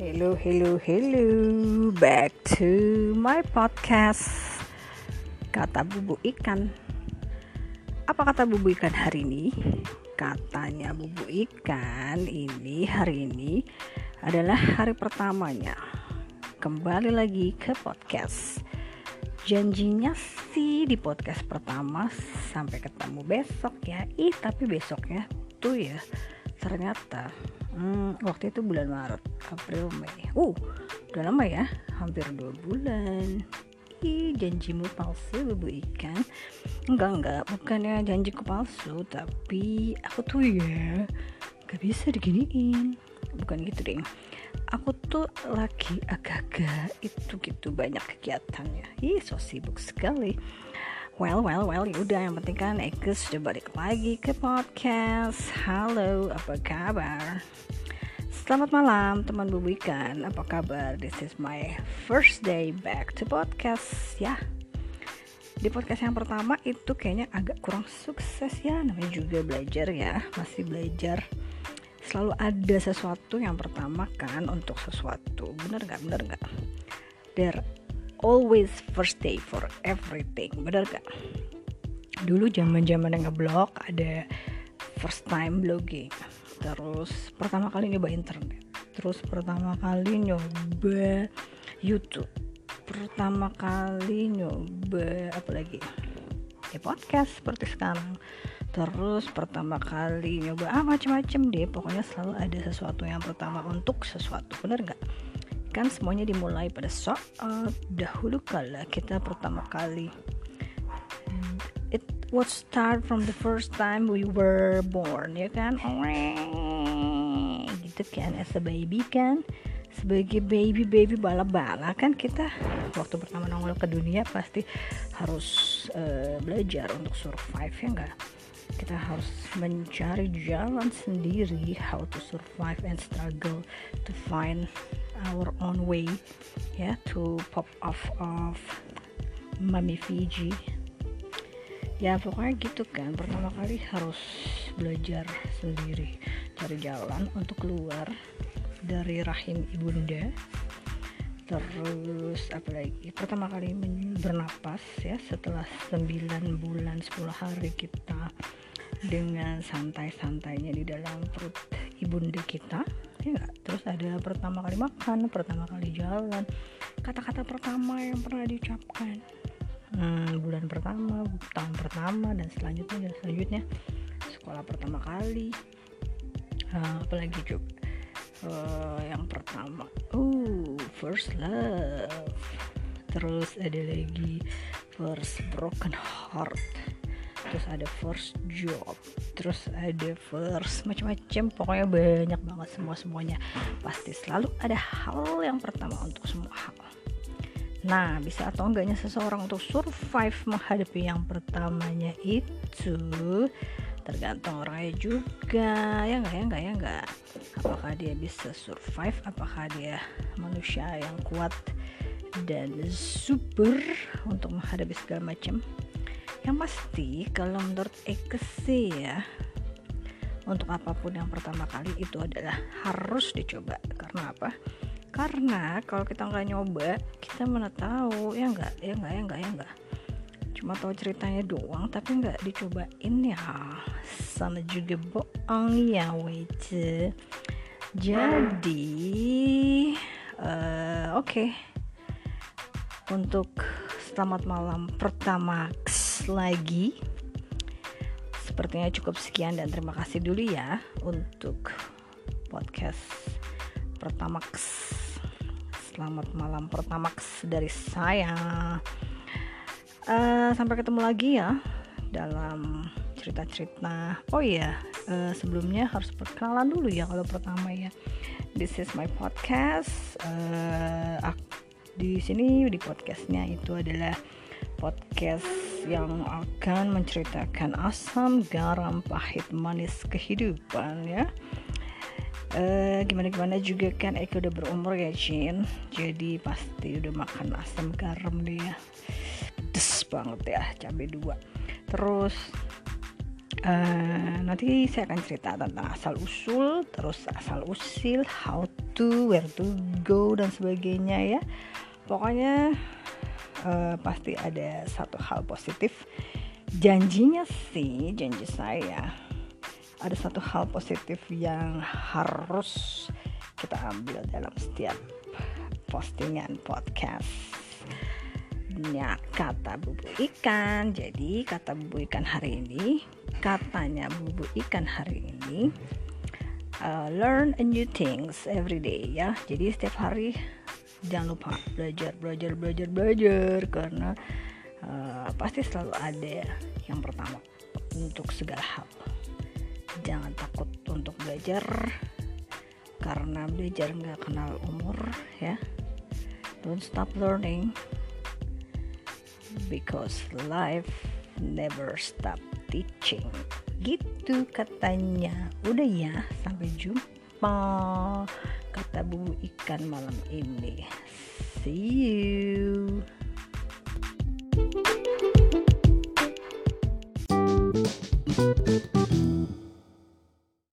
Hello, hello, hello. Back to my podcast. Kata bubu ikan. Apa kata bubu ikan hari ini? Katanya bubu ikan ini hari ini adalah hari pertamanya. Kembali lagi ke podcast. Janjinya sih di podcast pertama sampai ketemu besok ya. Ih, tapi besoknya tuh ya ternyata hmm, waktu itu bulan Maret April Mei. Uh udah lama ya hampir dua bulan. Ih, janjimu palsu bubu ikan. Enggak enggak bukannya janjiku palsu tapi aku tuh ya gak bisa diginiin. Bukan gitu deh aku tuh lagi agak-agak itu gitu banyak kegiatannya. Ih so sibuk sekali Well, well, well, ya udah yang penting kan Ekes sudah balik lagi ke podcast. Halo, apa kabar? Selamat malam teman bubu ikan. Apa kabar? This is my first day back to podcast ya. Di podcast yang pertama itu kayaknya agak kurang sukses ya. Namanya juga belajar ya, masih belajar. Selalu ada sesuatu yang pertama kan untuk sesuatu. Bener nggak? Bener nggak? There always first day for everything bener gak dulu zaman zaman yang ngeblog ada first time blogging. Terus pertama kali nyoba internet. Terus pertama kali nyoba YouTube. Pertama kali nyoba apa lagi? Ya podcast seperti sekarang. Terus pertama kali nyoba ah macam-macam deh. Pokoknya selalu ada sesuatu yang pertama untuk sesuatu bener nggak kan semuanya dimulai pada saat dahulu kala kita pertama kali. It was start from the first time we were born ya kan? Gitu kan as a baby kan? Sebagai baby baby bala-bala kan kita waktu pertama nongol ke dunia pasti harus uh, belajar untuk survive ya enggak kita harus mencari jalan sendiri how to survive and struggle to find our own way yeah, to pop off of Mami Fiji. Ya pokoknya gitu kan. Pertama kali harus belajar sendiri cari jalan untuk keluar dari rahim ibunda. Terus apalagi? Pertama kali bernapas ya setelah 9 bulan 10 hari kita dengan santai-santainya di dalam perut ibunda kita ya terus ada pertama kali makan pertama kali jalan. Kata-kata pertama yang pernah diucapkan. Hmm, bulan pertama tahun pertama dan selanjutnya dan selanjutnya. Sekolah pertama kali. Uh, apalagi juga uh, yang pertama. Uh first love. Terus ada lagi first broken heart. Terus ada first job terus ada first macam-macam pokoknya banyak banget semua semuanya pasti selalu ada hal yang pertama untuk semua hal. Nah bisa atau enggaknya seseorang untuk survive menghadapi yang pertamanya itu tergantung orangnya juga. Ya enggak ya enggak ya enggak. Apakah dia bisa survive? Apakah dia manusia yang kuat dan super untuk menghadapi segala macam yang pasti kalau menurut Eke sih ya untuk apa pun yang pertama kali itu adalah harus dicoba. Karena apa? Karena kalau kita nggak nyoba kita mana tahu ya nggak ya nggak ya nggak ya nggak. Cuma tahu ceritanya doang tapi nggak dicobain ya. Sama juga bohong ya wait jadi uh, oke. Okay. untuk selamat malam pertama lagi. Sepertinya cukup sekian dan terima kasih dulu ya untuk podcast Pertamax. Selamat malam Pertamax dari saya. Uh, sampai ketemu lagi ya dalam cerita-cerita. Oh iya uh, sebelumnya harus perkenalan dulu ya kalau pertama ya. This is my podcast. Uh, di sini di podcastnya itu adalah podcast yang akan menceritakan asam, garam, pahit, manis kehidupan ya. Uh, gimana gimana juga kan Eko udah berumur ya Cin jadi pasti udah makan asam garam dia pedes banget ya cabai dua. Terus uh, nanti saya akan cerita tentang asal usul terus asal usil how to where to go dan sebagainya ya. Pokoknya uh, pasti ada satu hal positif. Janjinya sih janji saya ada satu hal positif yang harus kita ambil dalam setiap postingan podcast. Ya kata bubu ikan. Jadi kata bubu ikan hari ini katanya bubu ikan hari ini uh, learn a new things every day ya. Jadi setiap hari jangan lupa belajar belajar belajar belajar. Karena uh, pasti selalu ada yang pertama untuk segala hal. Jangan takut untuk belajar karena belajar nggak kenal umur ya. Don't stop learning because life never stop teaching. Gitu katanya. Udah ya sampai jumpa kata bubu ikan malam ini. See you